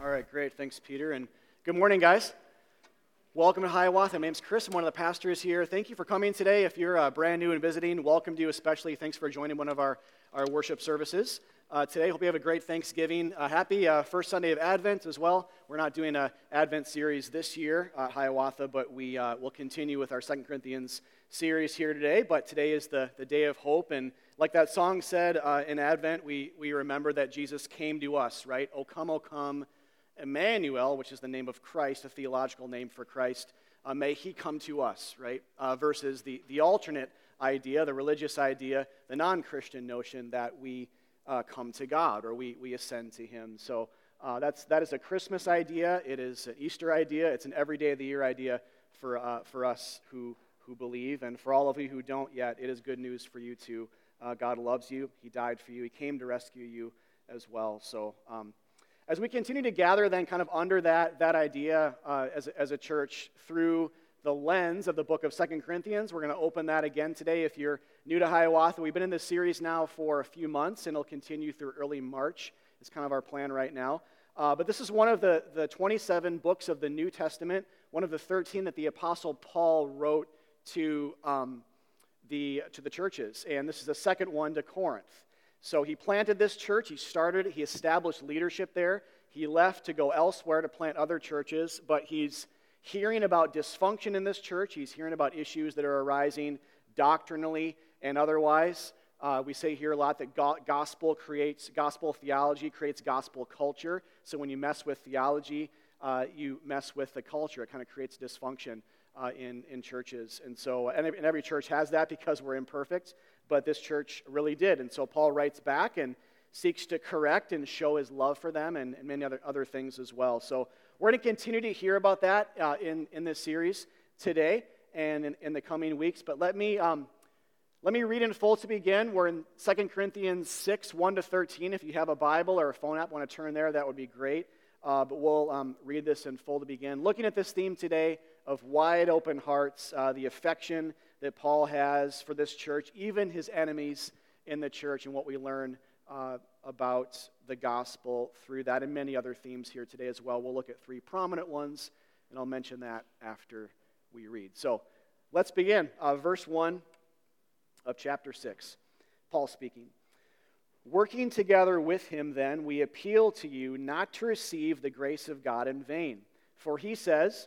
All right, great. Thanks, Peter. And good morning, guys. Welcome to Hiawatha. My name's Chris. I'm one of the pastors here. Thank you for coming today. If you're uh, brand new and visiting, welcome to you especially. Thanks for joining one of our, our worship services. Uh, today, hope you have a great Thanksgiving. Uh, happy first Sunday of Advent as well. We're not doing an Advent series this year at Hiawatha, but we uh, will continue with our Second Corinthians series here today. But today is the, the day of hope. And like that song said uh, in Advent, we, we remember that Jesus came to us, right? O come, O come Emmanuel, which is the name of Christ, a theological name for Christ, uh, may he come to us, right? Uh, versus the, the alternate idea, the religious idea, the non Christian notion that we uh, come to God or we, we ascend to him. So uh, that's, that is a Christmas idea. It is an Easter idea. It's an every day of the year idea for, uh, for us who, who believe. And for all of you who don't yet, it is good news for you too. Uh, God loves you. He died for you. He came to rescue you as well. So, um, as we continue to gather, then, kind of under that, that idea uh, as, as a church through the lens of the book of Second Corinthians, we're going to open that again today. If you're new to Hiawatha, we've been in this series now for a few months, and it'll continue through early March. It's kind of our plan right now. Uh, but this is one of the, the 27 books of the New Testament, one of the 13 that the Apostle Paul wrote to, um, the, to the churches. And this is the second one to Corinth. So he planted this church, he started he established leadership there. He left to go elsewhere to plant other churches, but he's hearing about dysfunction in this church. He's hearing about issues that are arising doctrinally and otherwise. Uh, we say here a lot that go- gospel creates, gospel theology creates gospel culture. So when you mess with theology, uh, you mess with the culture. It kind of creates dysfunction uh, in, in churches. And so, and, and every church has that because we're imperfect but this church really did. And so Paul writes back and seeks to correct and show his love for them and, and many other, other things as well. So we're going to continue to hear about that uh, in, in this series today and in, in the coming weeks. But let me, um, let me read in full to begin. We're in 2 Corinthians 6, 1 to 13. If you have a Bible or a phone app, want to turn there, that would be great. Uh, but we'll um, read this in full to begin. Looking at this theme today of wide open hearts, uh, the affection that Paul has for this church, even his enemies in the church, and what we learn uh, about the gospel through that, and many other themes here today as well. We'll look at three prominent ones, and I'll mention that after we read. So let's begin. Uh, verse 1 of chapter 6, Paul speaking. Working together with him, then, we appeal to you not to receive the grace of God in vain. For he says,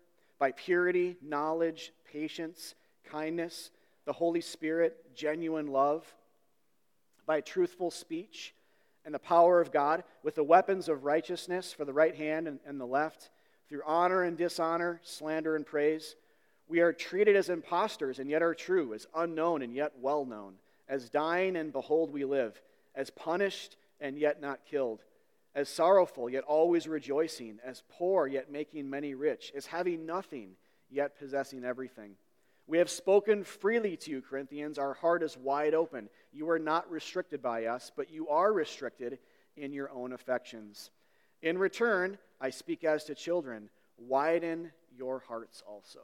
by purity, knowledge, patience, kindness, the Holy Spirit, genuine love, by truthful speech, and the power of God, with the weapons of righteousness for the right hand and, and the left, through honor and dishonor, slander and praise. We are treated as impostors and yet are true, as unknown and yet well known, as dying and behold we live, as punished and yet not killed as sorrowful, yet always rejoicing, as poor, yet making many rich, as having nothing, yet possessing everything. We have spoken freely to you, Corinthians. Our heart is wide open. You are not restricted by us, but you are restricted in your own affections. In return, I speak as to children widen your hearts also.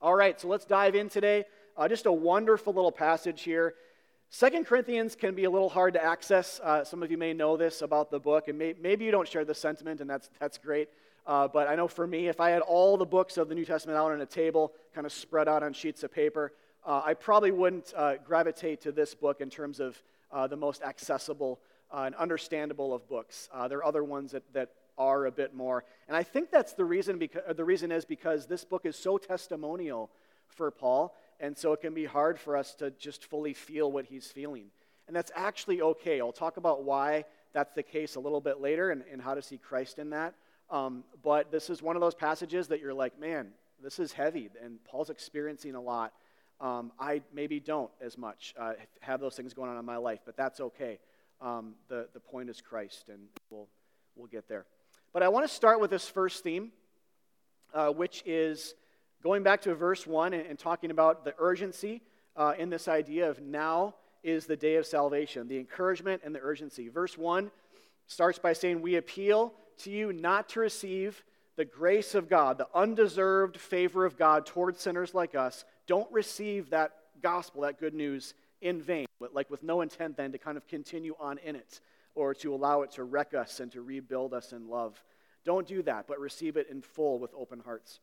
All right, so let's dive in today. Uh, just a wonderful little passage here. Second Corinthians can be a little hard to access. Uh, some of you may know this about the book, and may, maybe you don't share the sentiment, and that's, that's great. Uh, but I know for me, if I had all the books of the New Testament out on a table, kind of spread out on sheets of paper, uh, I probably wouldn't uh, gravitate to this book in terms of uh, the most accessible uh, and understandable of books. there are other ones that, that are a bit more. And I think that's the reason, because, the reason is because this book is so testimonial for Paul and so it can be hard for us to just fully feel what he's feeling. And that's actually okay. I'll talk about why that's the case a little bit later and, and how to see Christ in that. Um, but this is one of those passages that you're like, man, this is heavy, and Paul's experiencing a lot. Um, I maybe don't as much uh, have those things going on in my life, but that's okay. Um, the, the point is Christ, and we'll, we'll get there. But I want to start with this first theme, uh, which is going back to verse 1 and, and talking about the urgency uh, in this idea of now is the day of salvation, the encouragement and the urgency. Verse 1 starts by saying, We appeal to you not to receive the grace of God, the undeserved favor of God towards sinners like us. Don't receive that gospel, that good news, in vain, but like with no intent then to kind of continue on in it or to allow it to wreck us and to rebuild us in love. Don't do that, but receive it in full with open hearts.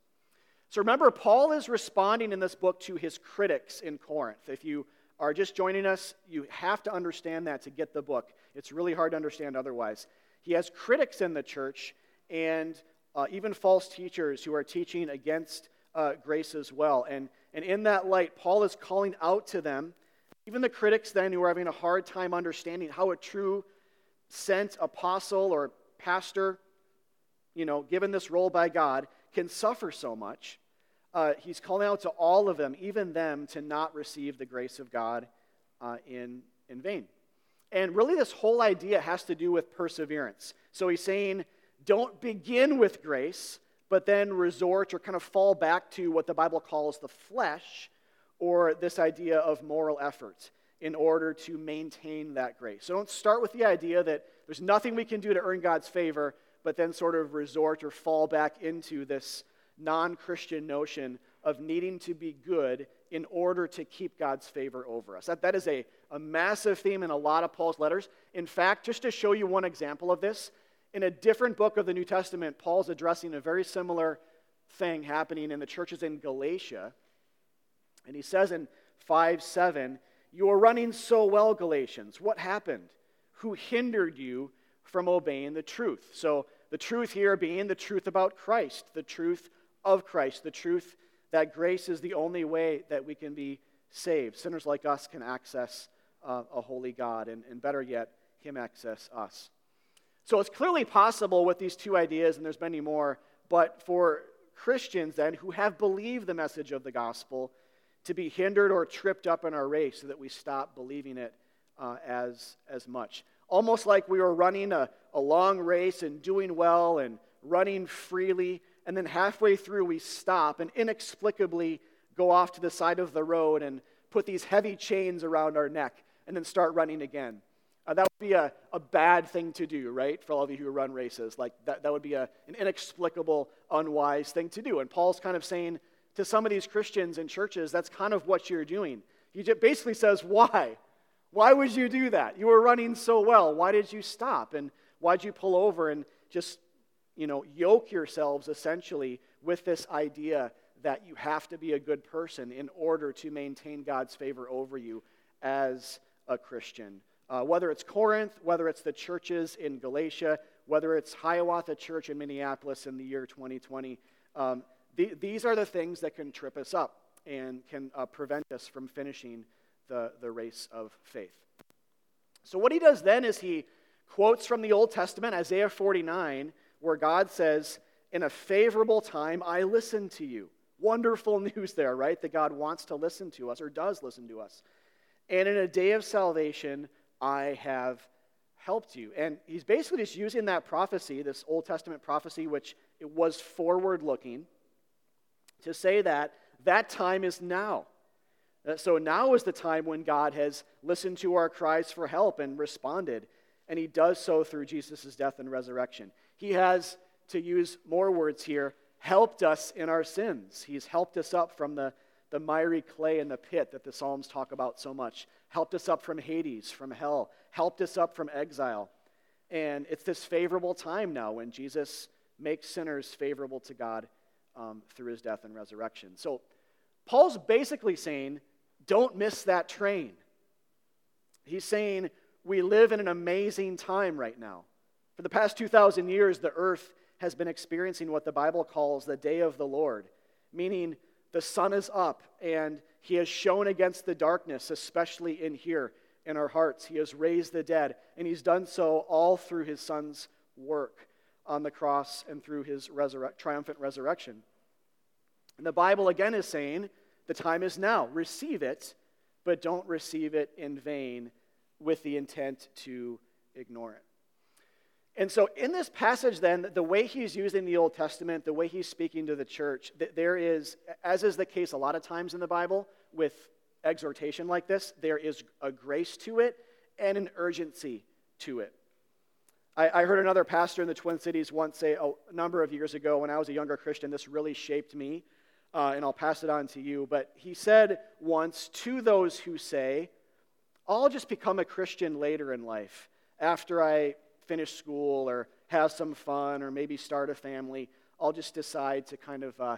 So remember, Paul is responding in this book to his critics in Corinth. If you are just joining us, you have to understand that to get the book. It's really hard to understand otherwise. He has critics in the church and uh, even false teachers who are teaching against uh, grace as well. And, and in that light, Paul is calling out to them, even the critics then who are having a hard time understanding how a true sent apostle or pastor, you know, given this role by God, can suffer so much. Uh, he's calling out to all of them, even them, to not receive the grace of God uh, in, in vain. And really, this whole idea has to do with perseverance. So he's saying, don't begin with grace, but then resort or kind of fall back to what the Bible calls the flesh, or this idea of moral effort in order to maintain that grace. So don't start with the idea that there's nothing we can do to earn God's favor, but then sort of resort or fall back into this non Christian notion of needing to be good in order to keep God's favor over us. That, that is a, a massive theme in a lot of Paul's letters. In fact, just to show you one example of this, in a different book of the New Testament, Paul's addressing a very similar thing happening in the churches in Galatia. And he says in 5 7, You are running so well, Galatians. What happened? Who hindered you from obeying the truth? So, the truth here being the truth about Christ, the truth of Christ, the truth that grace is the only way that we can be saved. Sinners like us can access uh, a holy God, and, and better yet, Him access us. So it's clearly possible with these two ideas, and there's many more, but for Christians then who have believed the message of the gospel to be hindered or tripped up in our race so that we stop believing it uh, as, as much. Almost like we were running a, a long race and doing well and running freely, and then halfway through we stop and inexplicably go off to the side of the road and put these heavy chains around our neck and then start running again. Uh, that would be a, a bad thing to do, right? For all of you who run races. Like, that, that would be a, an inexplicable, unwise thing to do. And Paul's kind of saying to some of these Christians in churches, that's kind of what you're doing. He basically says, Why? Why would you do that? You were running so well. Why did you stop? And why'd you pull over and just, you know, yoke yourselves essentially with this idea that you have to be a good person in order to maintain God's favor over you as a Christian? Uh, whether it's Corinth, whether it's the churches in Galatia, whether it's Hiawatha Church in Minneapolis in the year 2020, um, the, these are the things that can trip us up and can uh, prevent us from finishing the, the race of faith. So, what he does then is he quotes from the Old Testament, Isaiah 49, where God says, In a favorable time, I listen to you. Wonderful news there, right? That God wants to listen to us or does listen to us. And in a day of salvation, I have helped you. And he's basically just using that prophecy, this Old Testament prophecy, which it was forward looking, to say that that time is now. Uh, so now is the time when God has listened to our cries for help and responded. And he does so through Jesus' death and resurrection. He has, to use more words here, helped us in our sins. He's helped us up from the, the miry clay in the pit that the Psalms talk about so much helped us up from Hades, from hell, helped us up from exile. And it's this favorable time now when Jesus makes sinners favorable to God um, through his death and resurrection. So Paul's basically saying, don't miss that train. He's saying, we live in an amazing time right now. For the past 2,000 years, the earth has been experiencing what the Bible calls the day of the Lord, meaning the sun is up and he has shone against the darkness, especially in here in our hearts. He has raised the dead, and he's done so all through his son's work on the cross and through his resurre- triumphant resurrection. And the Bible again is saying the time is now. Receive it, but don't receive it in vain with the intent to ignore it. And so, in this passage, then, the way he's using the Old Testament, the way he's speaking to the church, there is, as is the case a lot of times in the Bible with exhortation like this, there is a grace to it and an urgency to it. I, I heard another pastor in the Twin Cities once say a number of years ago when I was a younger Christian, this really shaped me, uh, and I'll pass it on to you. But he said once to those who say, I'll just become a Christian later in life after I finish school or have some fun or maybe start a family. I'll just decide to kind of uh,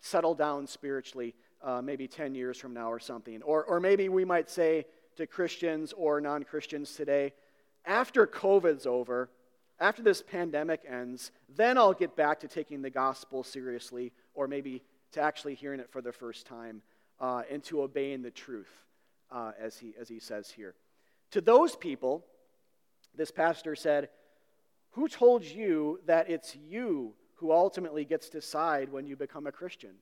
settle down spiritually uh, maybe 10 years from now or something. Or, or maybe we might say to Christians or non Christians today, after COVID's over, after this pandemic ends, then I'll get back to taking the gospel seriously, or maybe to actually hearing it for the first time uh, and to obeying the truth, uh, as, he, as he says here. To those people, this pastor said, Who told you that it's you who ultimately gets to decide when you become a Christian?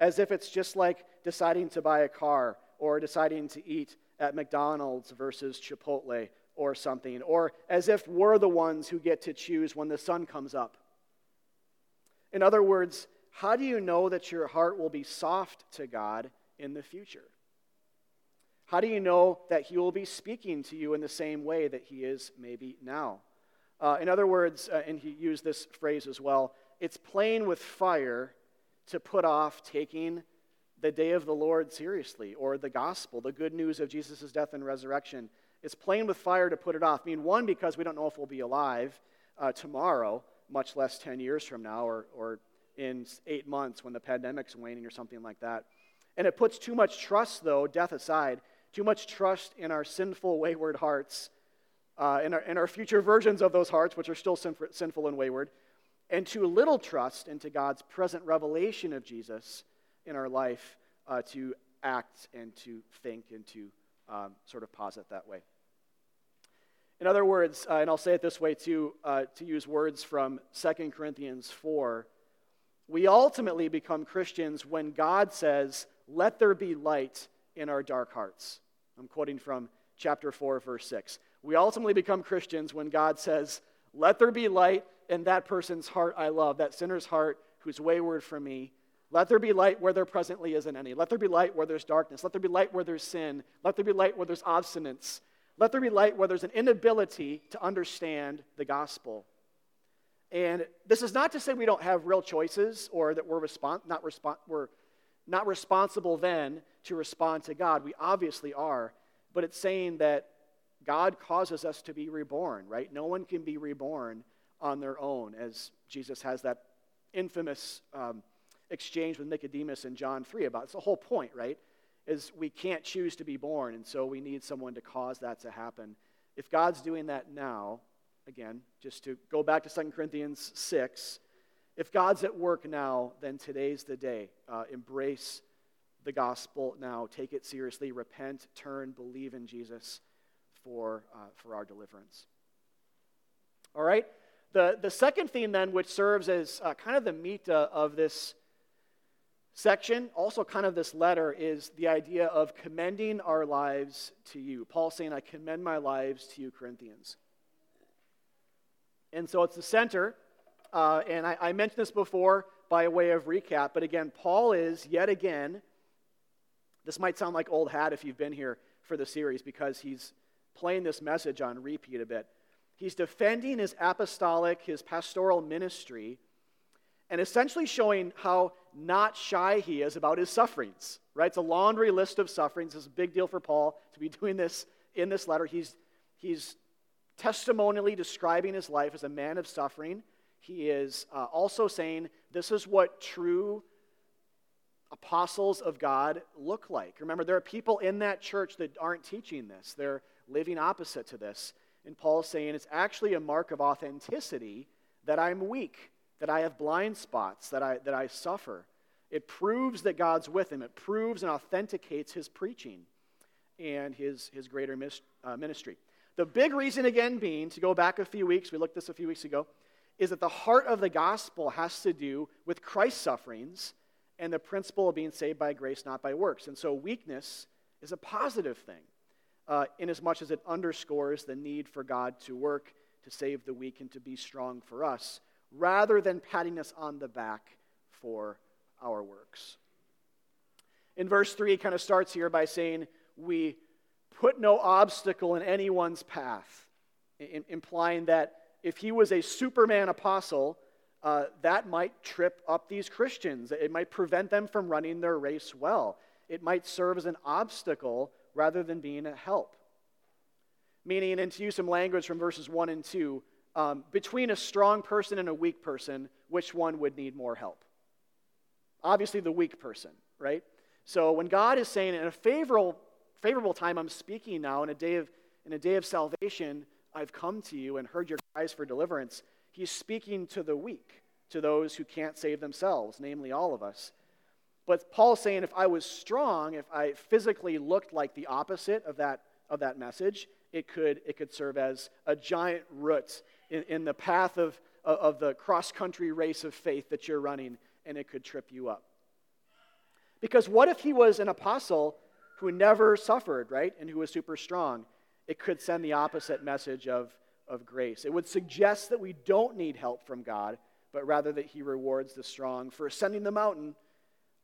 As if it's just like deciding to buy a car or deciding to eat at McDonald's versus Chipotle or something, or as if we're the ones who get to choose when the sun comes up. In other words, how do you know that your heart will be soft to God in the future? How do you know that He will be speaking to you in the same way that He is maybe now? Uh, in other words, uh, and he used this phrase as well, it's playing with fire to put off taking the day of the Lord seriously, or the gospel, the good news of Jesus' death and resurrection. It's playing with fire to put it off. I mean, one, because we don't know if we'll be alive uh, tomorrow, much less 10 years from now, or, or in eight months when the pandemic's waning or something like that. And it puts too much trust, though, death aside, too much trust in our sinful, wayward hearts, uh, in, our, in our future versions of those hearts, which are still sinful and wayward, and too little trust into God's present revelation of Jesus in our life uh, to act and to think and to um, sort of posit that way. In other words, uh, and I'll say it this way too, uh, to use words from 2 Corinthians 4, we ultimately become Christians when God says, Let there be light in our dark hearts. I'm quoting from chapter 4, verse 6. We ultimately become Christians when God says, Let there be light in that person's heart I love, that sinner's heart who's wayward from me, let there be light where there presently isn't any. Let there be light where there's darkness. Let there be light where there's sin. Let there be light where there's obstinance. Let there be light where there's an inability to understand the gospel. And this is not to say we don't have real choices or that we're, respon- not, respon- we're not responsible then to respond to God. We obviously are. But it's saying that God causes us to be reborn, right? No one can be reborn on their own, as Jesus has that infamous. Um, exchange with Nicodemus in John 3 about. It's the whole point, right? Is we can't choose to be born, and so we need someone to cause that to happen. If God's doing that now, again, just to go back to 2 Corinthians 6, if God's at work now, then today's the day. Uh, embrace the gospel now. Take it seriously. Repent, turn, believe in Jesus for, uh, for our deliverance. All right? The, the second theme, then, which serves as uh, kind of the meat uh, of this section, also kind of this letter, is the idea of commending our lives to you. Paul saying, I commend my lives to you, Corinthians. And so it's the center. Uh, and I, I mentioned this before by way of recap, but again, Paul is yet again, this might sound like old hat if you've been here for the series because he's playing this message on repeat a bit. He's defending his apostolic, his pastoral ministry and essentially showing how not shy he is about his sufferings. Right? It's a laundry list of sufferings. It's a big deal for Paul to be doing this in this letter. He's, he's testimonially describing his life as a man of suffering. He is uh, also saying this is what true apostles of God look like. Remember, there are people in that church that aren't teaching this, they're living opposite to this. And Paul's saying it's actually a mark of authenticity that I'm weak that I have blind spots, that I, that I suffer. It proves that God's with him. It proves and authenticates his preaching and his, his greater uh, ministry. The big reason, again, being to go back a few weeks, we looked this a few weeks ago, is that the heart of the gospel has to do with Christ's sufferings and the principle of being saved by grace, not by works. And so weakness is a positive thing, uh, in as much as it underscores the need for God to work to save the weak and to be strong for us, rather than patting us on the back for our works. In verse 3, it kind of starts here by saying, We put no obstacle in anyone's path, implying that if he was a Superman apostle, uh, that might trip up these Christians. It might prevent them from running their race well. It might serve as an obstacle rather than being a help. Meaning, and to use some language from verses 1 and 2, um, between a strong person and a weak person, which one would need more help? Obviously, the weak person, right? So when God is saying, in a favorable, favorable time, I'm speaking now, in a day of, in a day of salvation, I've come to you and heard your cries for deliverance, he's speaking to the weak, to those who can't save themselves, namely all of us. But Paul's saying if I was strong, if I physically looked like the opposite of that, of that message, it could, it could serve as a giant root in, in the path of, of the cross country race of faith that you're running, and it could trip you up. Because what if he was an apostle who never suffered, right, and who was super strong? It could send the opposite message of, of grace. It would suggest that we don't need help from God, but rather that he rewards the strong for ascending the mountain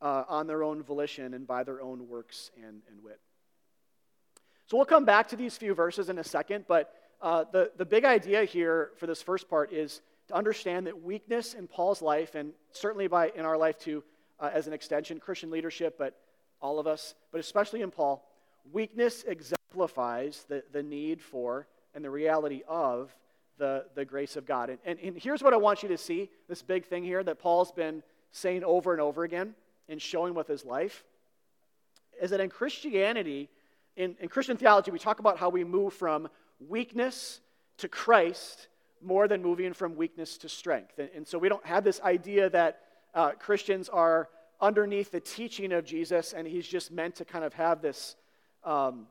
uh, on their own volition and by their own works and, and wit. So we'll come back to these few verses in a second, but uh, the, the big idea here for this first part is to understand that weakness in Paul's life, and certainly by, in our life too, uh, as an extension, Christian leadership, but all of us, but especially in Paul, weakness exemplifies the, the need for and the reality of the, the grace of God. And, and, and here's what I want you to see this big thing here that Paul's been saying over and over again and showing with his life is that in Christianity, in, in Christian theology, we talk about how we move from weakness to Christ more than moving from weakness to strength. And, and so we don't have this idea that uh, Christians are underneath the teaching of Jesus and he's just meant to kind of have this, um,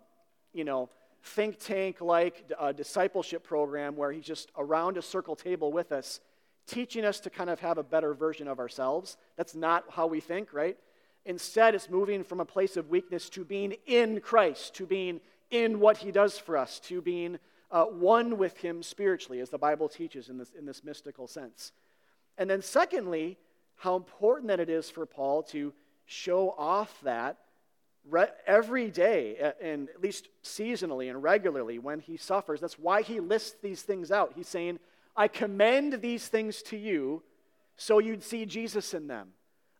you know, think tank like uh, discipleship program where he's just around a circle table with us, teaching us to kind of have a better version of ourselves. That's not how we think, right? Instead, it's moving from a place of weakness to being in Christ, to being in what he does for us, to being uh, one with him spiritually, as the Bible teaches in this, in this mystical sense. And then, secondly, how important that it is for Paul to show off that re- every day, and at least seasonally and regularly when he suffers. That's why he lists these things out. He's saying, I commend these things to you so you'd see Jesus in them.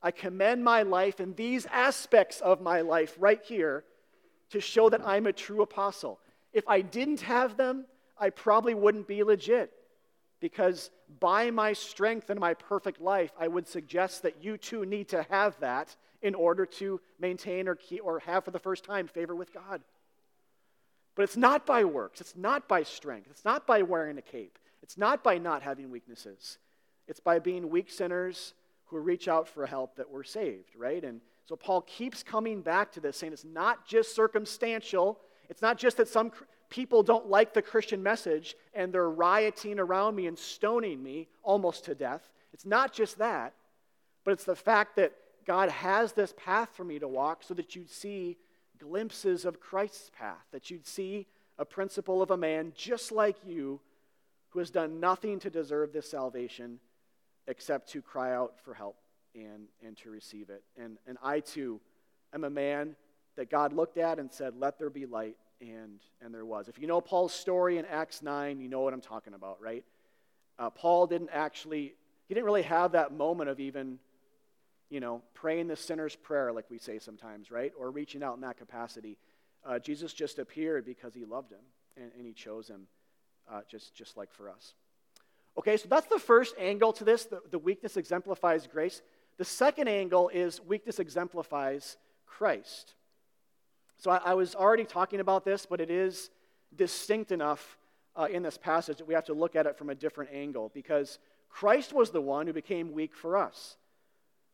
I commend my life and these aspects of my life right here to show that I'm a true apostle. If I didn't have them, I probably wouldn't be legit. Because by my strength and my perfect life, I would suggest that you too need to have that in order to maintain or, keep, or have for the first time favor with God. But it's not by works, it's not by strength, it's not by wearing a cape, it's not by not having weaknesses. It's by being weak sinners who reach out for help that we're saved, right? And so Paul keeps coming back to this, saying it's not just circumstantial. It's not just that some people don't like the Christian message and they're rioting around me and stoning me almost to death. It's not just that, but it's the fact that God has this path for me to walk so that you'd see glimpses of Christ's path, that you'd see a principle of a man just like you who has done nothing to deserve this salvation except to cry out for help and, and to receive it. And, and I too am a man that God looked at and said, Let there be light, and, and there was. If you know Paul's story in Acts 9, you know what I'm talking about, right? Uh, Paul didn't actually, he didn't really have that moment of even, you know, praying the sinner's prayer, like we say sometimes, right? Or reaching out in that capacity. Uh, Jesus just appeared because he loved him and, and he chose him, uh, just, just like for us. Okay, so that's the first angle to this. The, the weakness exemplifies grace. The second angle is weakness exemplifies Christ. So I, I was already talking about this, but it is distinct enough uh, in this passage that we have to look at it from a different angle because Christ was the one who became weak for us.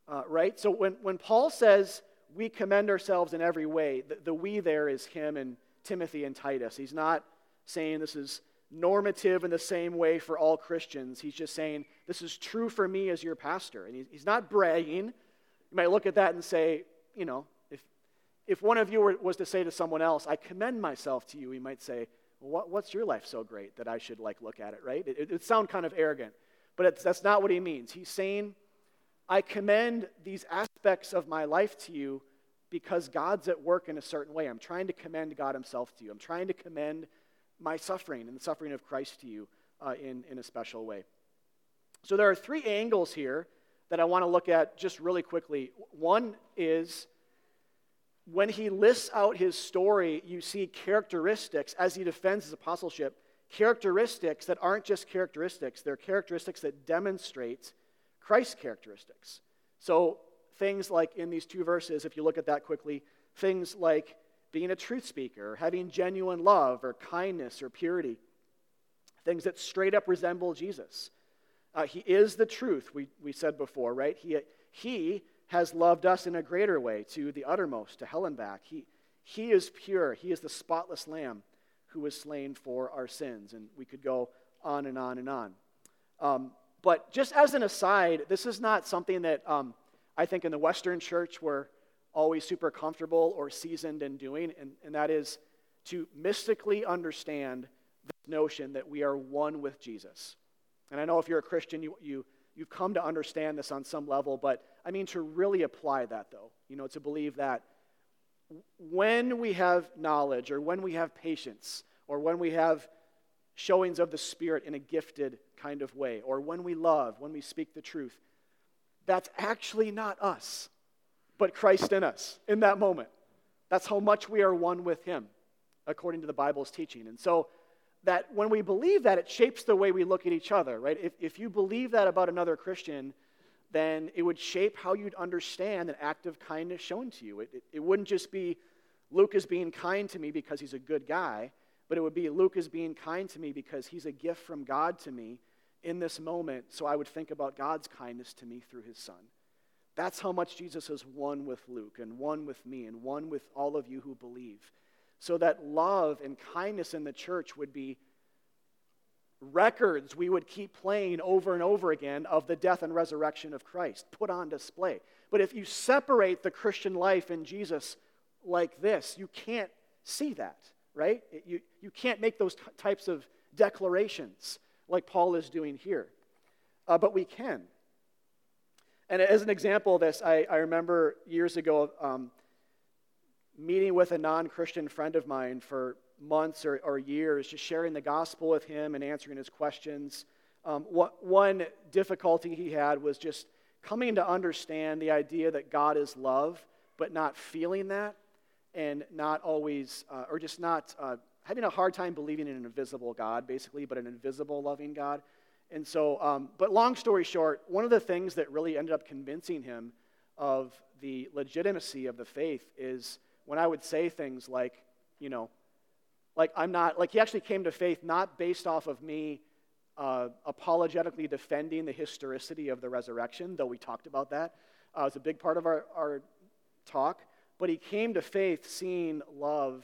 Uh, right? So when, when Paul says we commend ourselves in every way, the, the we there is him and Timothy and Titus. He's not saying this is normative in the same way for all Christians. He's just saying, This is true for me as your pastor. And he's not bragging. You might look at that and say, You know, if, one of you were, was to say to someone else, I commend myself to you, he might say, what, what's your life so great that I should like look at it, right? It, it would sound kind of arrogant, but that's not what he means. He's saying, I commend these aspects of my life to you because God's at work in a certain way. I'm trying to commend God Himself to you. I'm trying to commend my suffering and the suffering of Christ to you uh, in, in a special way. So there are three angles here that I want to look at just really quickly. One is when he lists out his story, you see characteristics as he defends his apostleship, characteristics that aren't just characteristics, they're characteristics that demonstrate Christ's characteristics. So things like in these two verses, if you look at that quickly, things like being a truth speaker, having genuine love, or kindness, or purity, things that straight up resemble Jesus. Uh, he is the truth, we, we said before, right? He, he has loved us in a greater way to the uttermost, to hell and back. He, he is pure. He is the spotless lamb who was slain for our sins. And we could go on and on and on. Um, but just as an aside, this is not something that um, I think in the Western church we're always super comfortable or seasoned in doing, and, and that is to mystically understand this notion that we are one with Jesus. And I know if you're a Christian, you, you, you've come to understand this on some level, but I mean to really apply that, though, you know, to believe that when we have knowledge or when we have patience or when we have showings of the Spirit in a gifted kind of way, or when we love, when we speak the truth, that's actually not us, but Christ in us in that moment. That's how much we are one with Him, according to the Bible's teaching. And so, that when we believe that, it shapes the way we look at each other, right? If, if you believe that about another Christian, then it would shape how you'd understand an act of kindness shown to you. It, it, it wouldn't just be Luke is being kind to me because he's a good guy, but it would be Luke is being kind to me because he's a gift from God to me in this moment so I would think about God's kindness to me through his son. That's how much Jesus is one with Luke and one with me and one with all of you who believe. So that love and kindness in the church would be records we would keep playing over and over again of the death and resurrection of Christ, put on display. But if you separate the Christian life in Jesus like this, you can't see that, right? You, you can't make those t- types of declarations like Paul is doing here. Uh, but we can. And as an example of this, I, I remember years ago um, meeting with a non Christian friend of mine for months or, or, years, just sharing the gospel with him and answering his questions. Um, what, one difficulty he had was just coming to understand the idea that God is love, but not feeling that, and not always, uh, or just not uh, having a hard time believing in an invisible God, basically, but an invisible loving God. And so, um, but long story short, one of the things that really ended up convincing him of the legitimacy of the faith is when I would say things like, you know, like I'm not, like he actually came to faith not based off of me uh, apologetically defending the historicity of the resurrection, though we talked about that. Uh, a big part of our, our talk. But he came to faith seeing love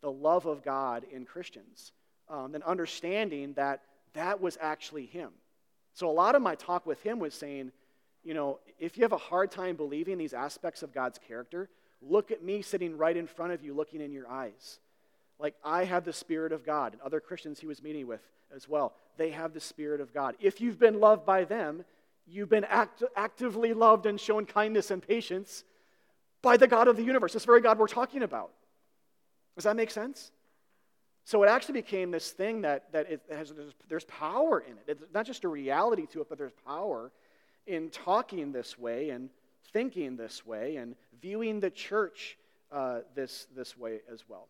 the love of God in Christians um, and understanding that that was actually Him. So, a lot of my talk with him was saying, you know, if you have a hard time believing these aspects of God's character, look at me sitting right in front of you, looking in your eyes. Like, I have the Spirit of God, and other Christians he was meeting with as well, they have the Spirit of God. If you've been loved by them, you've been act- actively loved and shown kindness and patience by the God of the universe, this very God we're talking about. Does that make sense? So it actually became this thing that, that it has, there's, there's power in it. It's not just a reality to it, but there's power in talking this way and thinking this way and viewing the church uh, this, this way as well.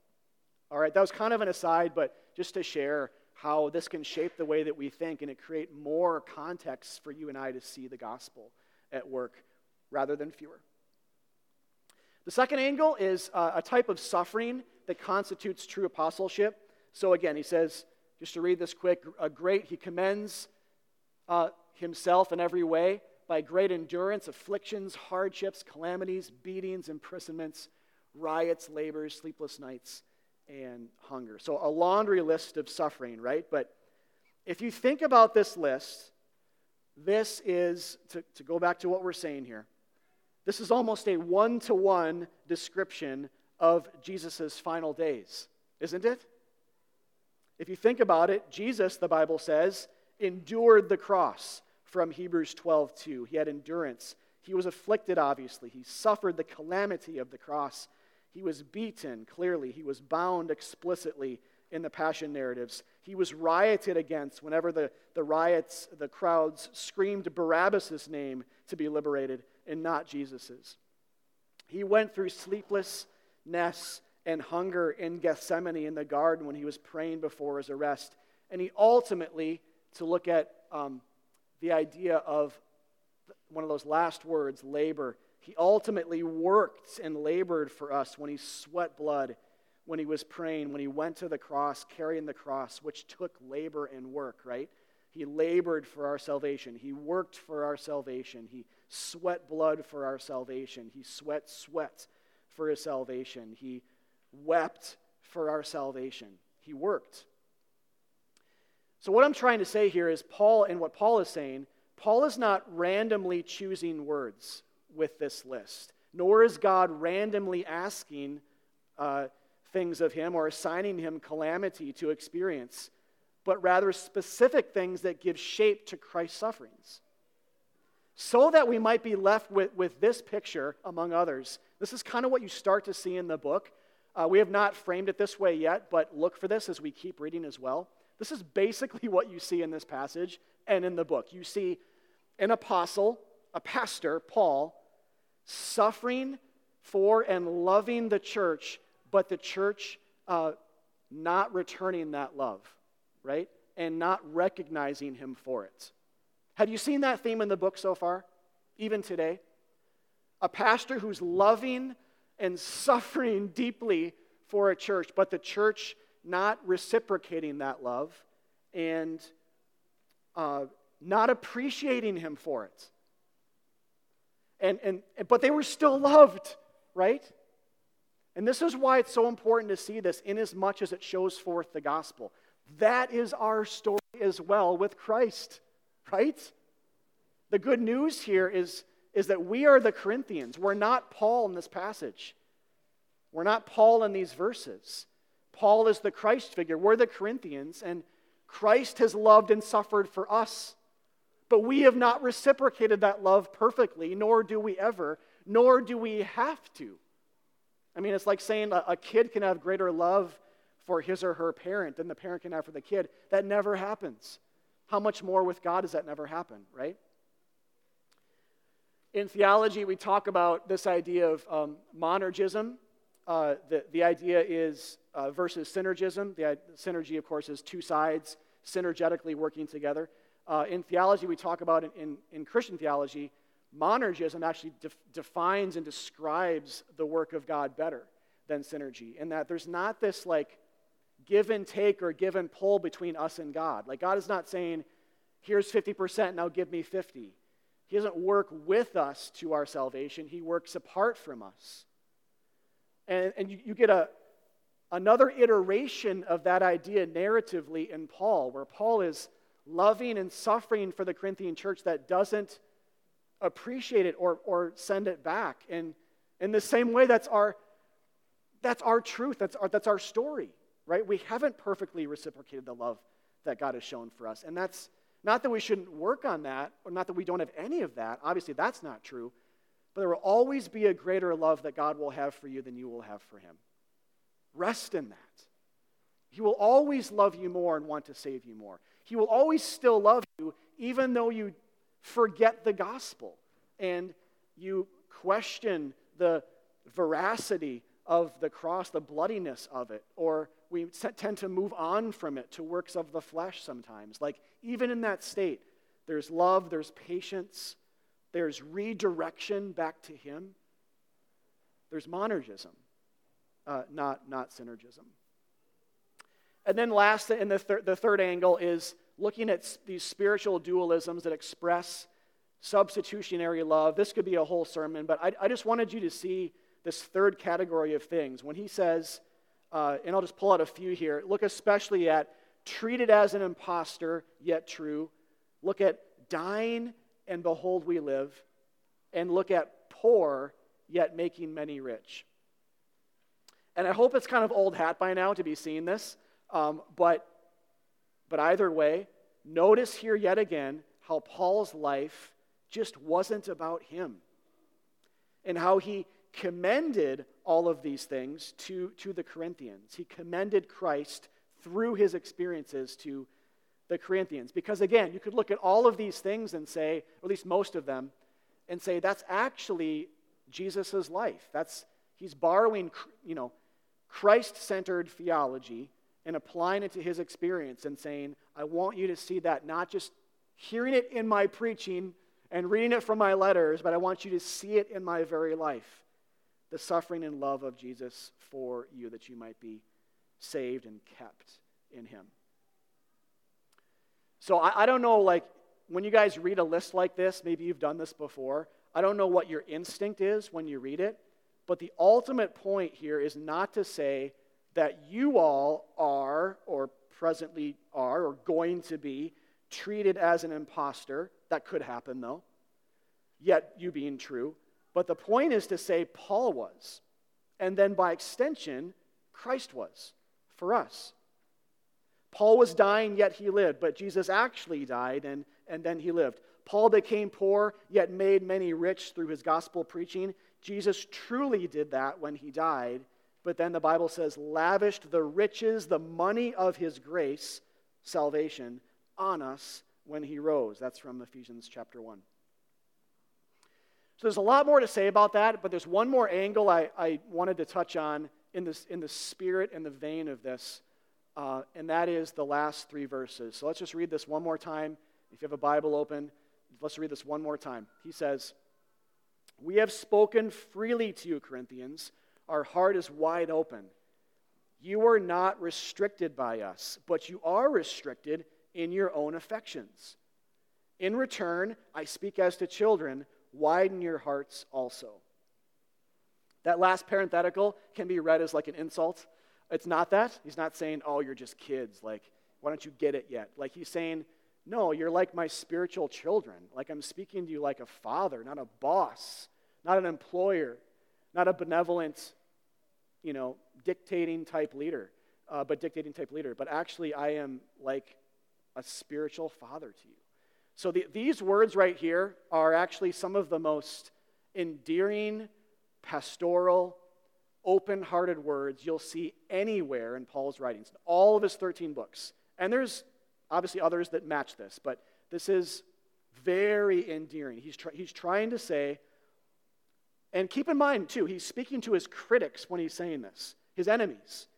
All right, that was kind of an aside, but just to share how this can shape the way that we think and it create more context for you and I to see the gospel at work rather than fewer. The second angle is uh, a type of suffering that constitutes true apostleship. So again, he says, just to read this quick, a great, he commends uh, himself in every way by great endurance, afflictions, hardships, calamities, beatings, imprisonments, riots, labors, sleepless nights, and hunger. So a laundry list of suffering, right? But if you think about this list, this is, to, to go back to what we're saying here, this is almost a one to one description of Jesus' final days, isn't it? If you think about it, Jesus, the Bible says, endured the cross from Hebrews 12 2. He had endurance. He was afflicted, obviously. He suffered the calamity of the cross. He was beaten, clearly. He was bound explicitly in the passion narratives. He was rioted against whenever the, the riots, the crowds screamed Barabbas' name to be liberated and not Jesus's. He went through sleeplessness and hunger in Gethsemane in the garden when he was praying before his arrest. And he ultimately, to look at um, the idea of one of those last words, labor, he ultimately worked and labored for us when he sweat blood, when he was praying, when he went to the cross, carrying the cross, which took labor and work, right? He labored for our salvation. He worked for our salvation. He sweat blood for our salvation. He sweat sweat for his salvation. He wept for our salvation. He worked. So, what I'm trying to say here is Paul, and what Paul is saying, Paul is not randomly choosing words with this list, nor is God randomly asking uh, things of him or assigning him calamity to experience, but rather specific things that give shape to Christ's sufferings. So that we might be left with, with this picture, among others. This is kind of what you start to see in the book. Uh, we have not framed it this way yet, but look for this as we keep reading as well. This is basically what you see in this passage and in the book. You see an apostle, a pastor, Paul, suffering for and loving the church, but the church uh, not returning that love, right? And not recognizing him for it. Have you seen that theme in the book so far? Even today? A pastor who's loving and suffering deeply for a church, but the church not reciprocating that love and uh, not appreciating him for it. And, and, but they were still loved, right? And this is why it's so important to see this in as much as it shows forth the gospel. That is our story as well with Christ, right? The good news here is, is that we are the Corinthians. We're not Paul in this passage. We're not Paul in these verses. Paul is the Christ figure. We're the Corinthians, and Christ has loved and suffered for us. But we have not reciprocated that love perfectly, nor do we ever, nor do we have to. I mean, it's like saying a, kid can have greater love for his or her parent than the parent can have for the kid. That never happens. How much more with God does that never happen, right? In theology, we talk about this idea of um, monergism. Uh, the, the idea is uh, versus synergism. The synergy, of course, is two sides synergetically working together. Uh, in theology, we talk about in, in, in Christian theology, monergism actually def- defines and describes the work of God better than synergy, in that there's not this like give and take or give and pull between us and God. Like God is not saying, here's 50%, now give me 50. He doesn't work with us to our salvation, He works apart from us. And, and you, you get a, another iteration of that idea narratively in Paul, where Paul is loving and suffering for the Corinthian church that doesn't appreciate it or, or send it back. And in the same way, that's our, that's our truth, that's our, that's our story, right? We haven't perfectly reciprocated the love that God has shown for us. And that's not that we shouldn't work on that, or not that we don't have any of that. Obviously, that's not true. But there will always be a greater love that God will have for you than you will have for him. Rest in that. He will always love you more and want to save you more. He will always still love you, even though you forget the gospel and you question the veracity of the cross, the bloodiness of it, or we tend to move on from it to works of the flesh sometimes. Like, even in that state, there's love, there's patience, there's redirection back to Him. There's monergism, uh, not, not synergism. And then, last, in the, thir- the third angle is looking at these spiritual dualisms that express substitutionary love. This could be a whole sermon, but I, I just wanted you to see this third category of things. When he says, uh, and I'll just pull out a few here, look especially at treated as an impostor, yet true. Look at dying and behold, we live, and look at poor, yet making many rich. And I hope it's kind of old hat by now to be seeing this, um, but But either way, notice here yet again how Paul's life just wasn't about him and how he commended all of these things to, to the Corinthians. He commended Christ through his experiences to the Corinthians. Because again, you could look at all of these things and say, or at least most of them, and say that's actually Jesus' life. That's he's borrowing, you know, Christ-centered theology and applying it to his experience and saying, I want you to see that not just hearing it in my preaching and reading it from my letters, but I want you to see it in my very life. The suffering and love of Jesus for you that you might be saved and kept in him. So I, I don't know, like, when you guys read a list like this, maybe you've done this before. I don't know what your instinct is when you read it, but the ultimate point here is not to say that you all are, or presently are, or going to be treated as an impostor. That could happen, though, yet you being true. But the point is to say Paul was, and then by extension, Christ was for us. Paul was dying, yet he lived, but Jesus actually died, and, and then he lived. Paul became poor, yet made many rich through his gospel preaching. Jesus truly did that when he died, but then the Bible says, lavished the riches, the money of his grace, salvation, on us when he rose. That's from Ephesians chapter 1. So there's a lot more to say about that, but there's one more angle I, I wanted to touch on in, this, in the spirit and the vein of this, uh, and that is the last three verses. So let's just read this one more time. If you have a Bible open, let's read this one more time. He says, We have spoken freely to you, Corinthians. Our heart is wide open. You are not restricted by us, but you are restricted in your own affections. In return, I speak as to children, widen your hearts also. That last parenthetical can be read as like an insult. It's not that. He's not saying, oh, you're just kids. Like, why don't you get it yet? Like, he's saying, no, you're like my spiritual children. Like, I'm speaking to you like a father, not a boss, not an employer, not a benevolent, you know, dictating type leader, uh, but dictating type leader. But actually, I am like a spiritual father to you. So the, these words right here are actually some of the most endearing, pastoral, open hearted words you'll see anywhere in Paul's writings, all of his 13 books. And there's obviously others that match this, but this is very endearing. He's, he's trying to say, and keep in mind, too, he's speaking to his critics when he's saying this, his enemies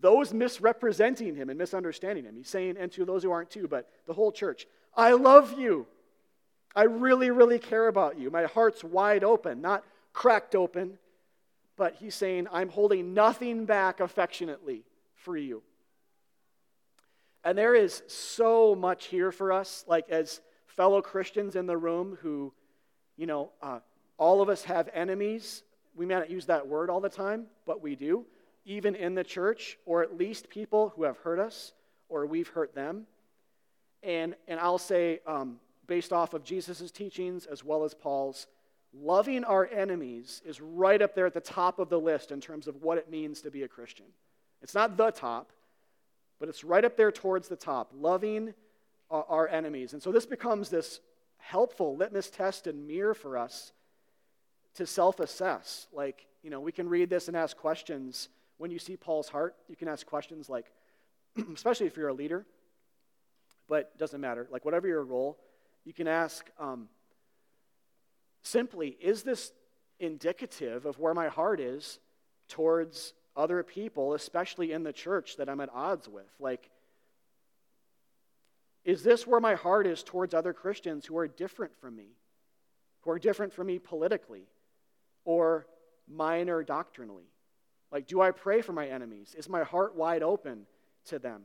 those misrepresenting him and misunderstanding him. He's saying, and to those who aren't too, but the whole church, I love you. I really, really care about you. My heart's wide open, not cracked open, but he's saying, I'm holding nothing back affectionately for you. And there is so much here for us, like as fellow Christians in the room who, you know, uh, all of us have enemies. We may not use that word all the time, but we do even in the church, or at least people who have hurt us or we've hurt them. And, and I'll say, um, based off of Jesus' teachings as well as Paul's, loving our enemies is right up there at the top of the list in terms of what it means to be a Christian. It's not the top, but it's right up there towards the top, loving our enemies. And so this becomes this helpful litmus test and mirror for us to self assess. Like, you know, we can read this and ask questions when you see Paul's heart, you can ask questions like, especially if you're a leader, but doesn't matter. Like, whatever your role, you can ask um, simply, is this indicative of where my heart is towards other people, especially in the church that I'm at odds with? Like, is this where my heart is towards other Christians who are different from me, who are different from me politically or minor doctrinally? Like, do I pray for my enemies? Is my heart wide open to them?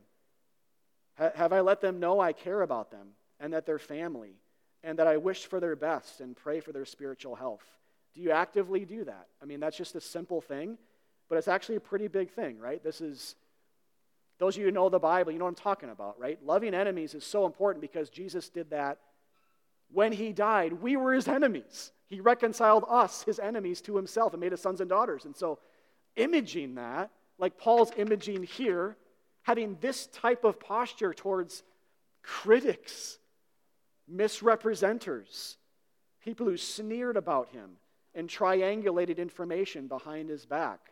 Have I let them know I care about them and that they're family and that I wish for their best and pray for their spiritual health? Do you actively do that? I mean, that's just a simple thing, but it's actually a pretty big thing, right? This is, those of you who know the Bible, you know what I'm talking about, right? Loving enemies is so important because Jesus did that when he died. We were his enemies. He reconciled us, his enemies, to himself and made us sons and daughters. And so, imaging that, like Paul's imaging here, having this type of posture towards critics, misrepresenters, people who sneered about him and triangulated information behind his back,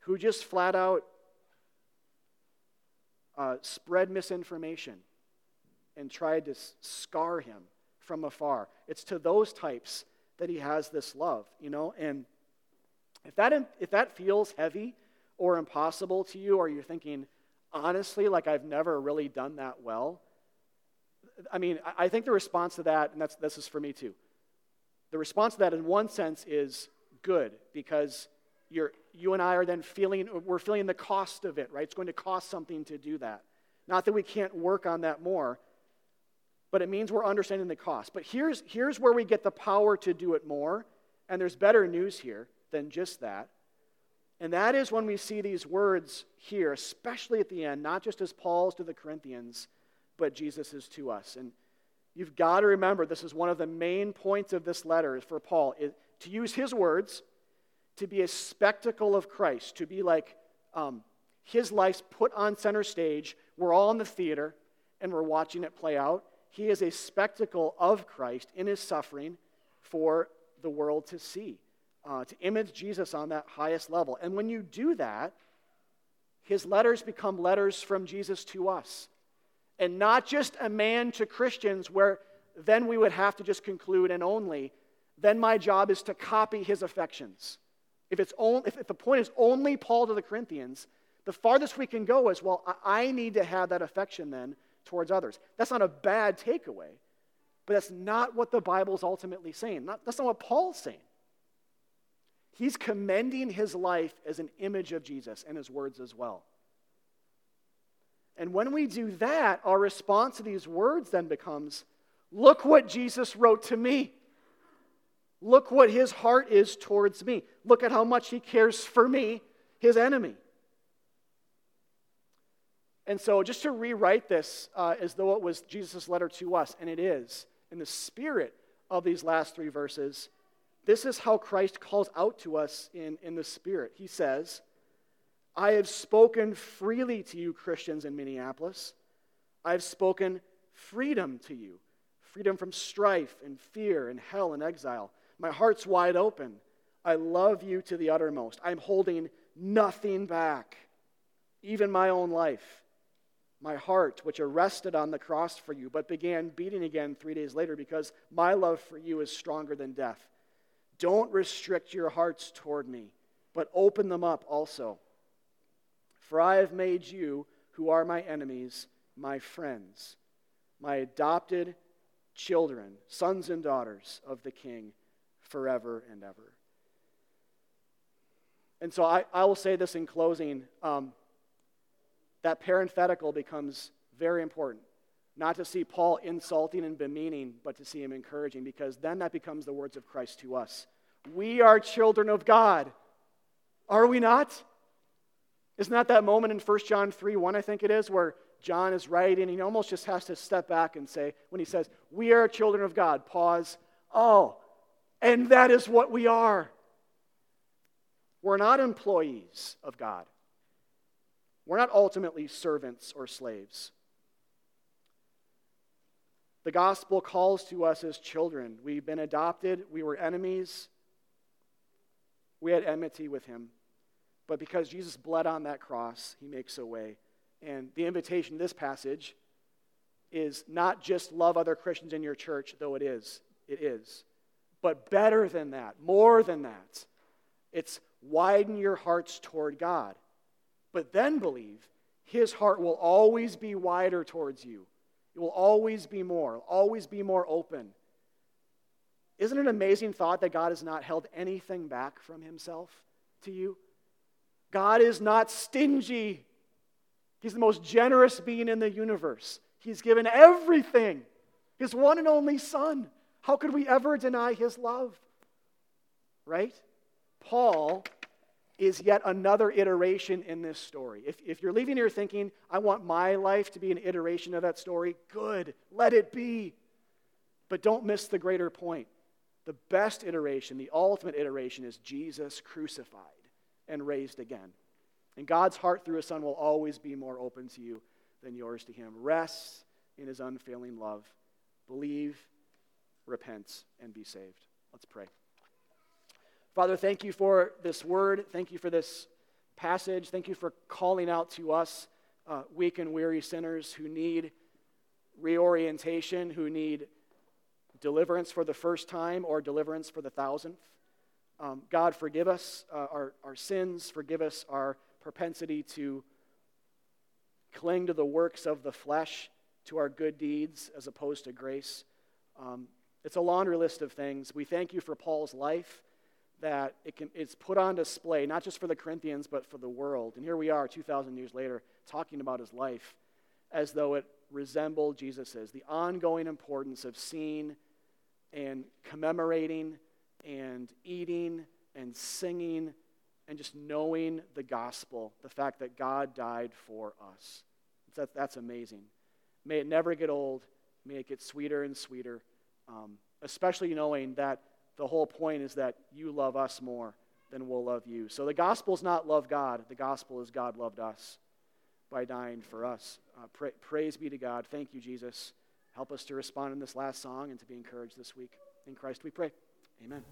who just flat out uh, spread misinformation and tried to scar him from afar. It's to those types that he has this love, you know? And if that, if that feels heavy or impossible to you, or you're thinking, honestly, like I've never really done that well, I mean, I think the response to that, and that's, this is for me too, the response to that in one sense is good because you're, you and I are then feeling, we're feeling the cost of it, right? It's going to cost something to do that. Not that we can't work on that more, but it means we're understanding the cost. But here's, here's where we get the power to do it more, and there's better news here than just that. And that is when we see these words here, especially at the end, not just as Paul's to the Corinthians, but Jesus is to us. And you've got to remember this is one of the main points of this letter for Paul is to use his words to be a spectacle of Christ, to be like um, his life's put on center stage. We're all in the theater and we're watching it play out. He is a spectacle of Christ in his suffering for the world to see, uh, to image Jesus on that highest level. And when you do that, his letters become letters from Jesus to us. And not just a man to Christians, where then we would have to just conclude and only, then my job is to copy his affections. If, it's only, if the point is only Paul to the Corinthians, the farthest we can go is, well, I need to have that affection then towards others. That's not a bad takeaway, but that's not what the Bible is ultimately saying. Not, that's not what Paul's saying. He's commending his life as an image of Jesus and his words as well. And when we do that, our response to these words then becomes look what Jesus wrote to me. Look what his heart is towards me. Look at how much he cares for me, his enemy. And so, just to rewrite this uh, as though it was Jesus' letter to us, and it is, in the spirit of these last three verses, this is how Christ calls out to us in, in the Spirit. He says, I have spoken freely to you, Christians in Minneapolis. I have spoken freedom to you freedom from strife and fear and hell and exile. My heart's wide open. I love you to the uttermost. I'm holding nothing back, even my own life my heart, which arrested on the cross for you, but began beating again three days later because my love for you is stronger than death. Don't restrict your hearts toward me, but open them up also. For I have made you, who are my enemies, my friends, my adopted children, sons and daughters of the King, forever and ever. And so I, I will say this in closing. Um, that parenthetical becomes very important. Not to see Paul insulting and bemeaning, but to see him encouraging, because then that becomes the words of Christ to us. We are children of God. Are we not? Isn't that that moment in 1 John 3 1, I think it is, where John is writing, and he almost just has to step back and say, when he says, We are children of God, pause, oh, and that is what we are. We're not employees of God. We're not ultimately servants or slaves. The gospel calls to us as children. We've been adopted, we were enemies, we had enmity with him. But because Jesus bled on that cross, he makes a way. And the invitation in this passage is not just love other Christians in your church, though it is. It is. But better than that, more than that, it's widen your hearts toward God but then believe his heart will always be wider towards you. It will always be more, always be more open. Isn't it an amazing thought that God has not held anything back from himself to you? God is not stingy. He's the most generous being in the universe. He's given everything, his one and only Son. How could we ever deny his love? Right? Paul is yet another iteration in this story. If, if you're leaving here thinking, I want my life to be an iteration of that story, good, let it be. But don't miss the greater point. The best iteration, the ultimate iteration, is Jesus crucified and raised again. And God's heart through his son will always be more open to you than yours to him. Rest in his unfailing love. Believe, repent, and be saved. Let's pray. Father, thank you for this word. Thank you for this passage. Thank you for calling out to us, uh, weak and weary sinners who need reorientation, who need deliverance for the first time or deliverance for the thousandth. Um, God, forgive us uh, our, our sins, forgive us our propensity to cling to the works of the flesh, to our good deeds, as opposed to grace. Um, it's a laundry list of things. We thank you for Paul's life, that it can, it's put on display, not just for the Corinthians, but for the world. And here we are, 2,000 years later, talking about his life as though it resembled Jesus's. The ongoing importance of seeing and commemorating and eating and singing and just knowing the gospel, the fact that God died for us. That, that's amazing. May it never get old. May it get sweeter and sweeter, um, especially knowing that the whole point is that you love us more than we'll love you. So the gospel is not love God, the gospel is God loved us by dying for us. Uh, pra- praise be to God. Thank you, Jesus. Help us to respond in this last song and to be encouraged this week. In Christ we pray. Amen.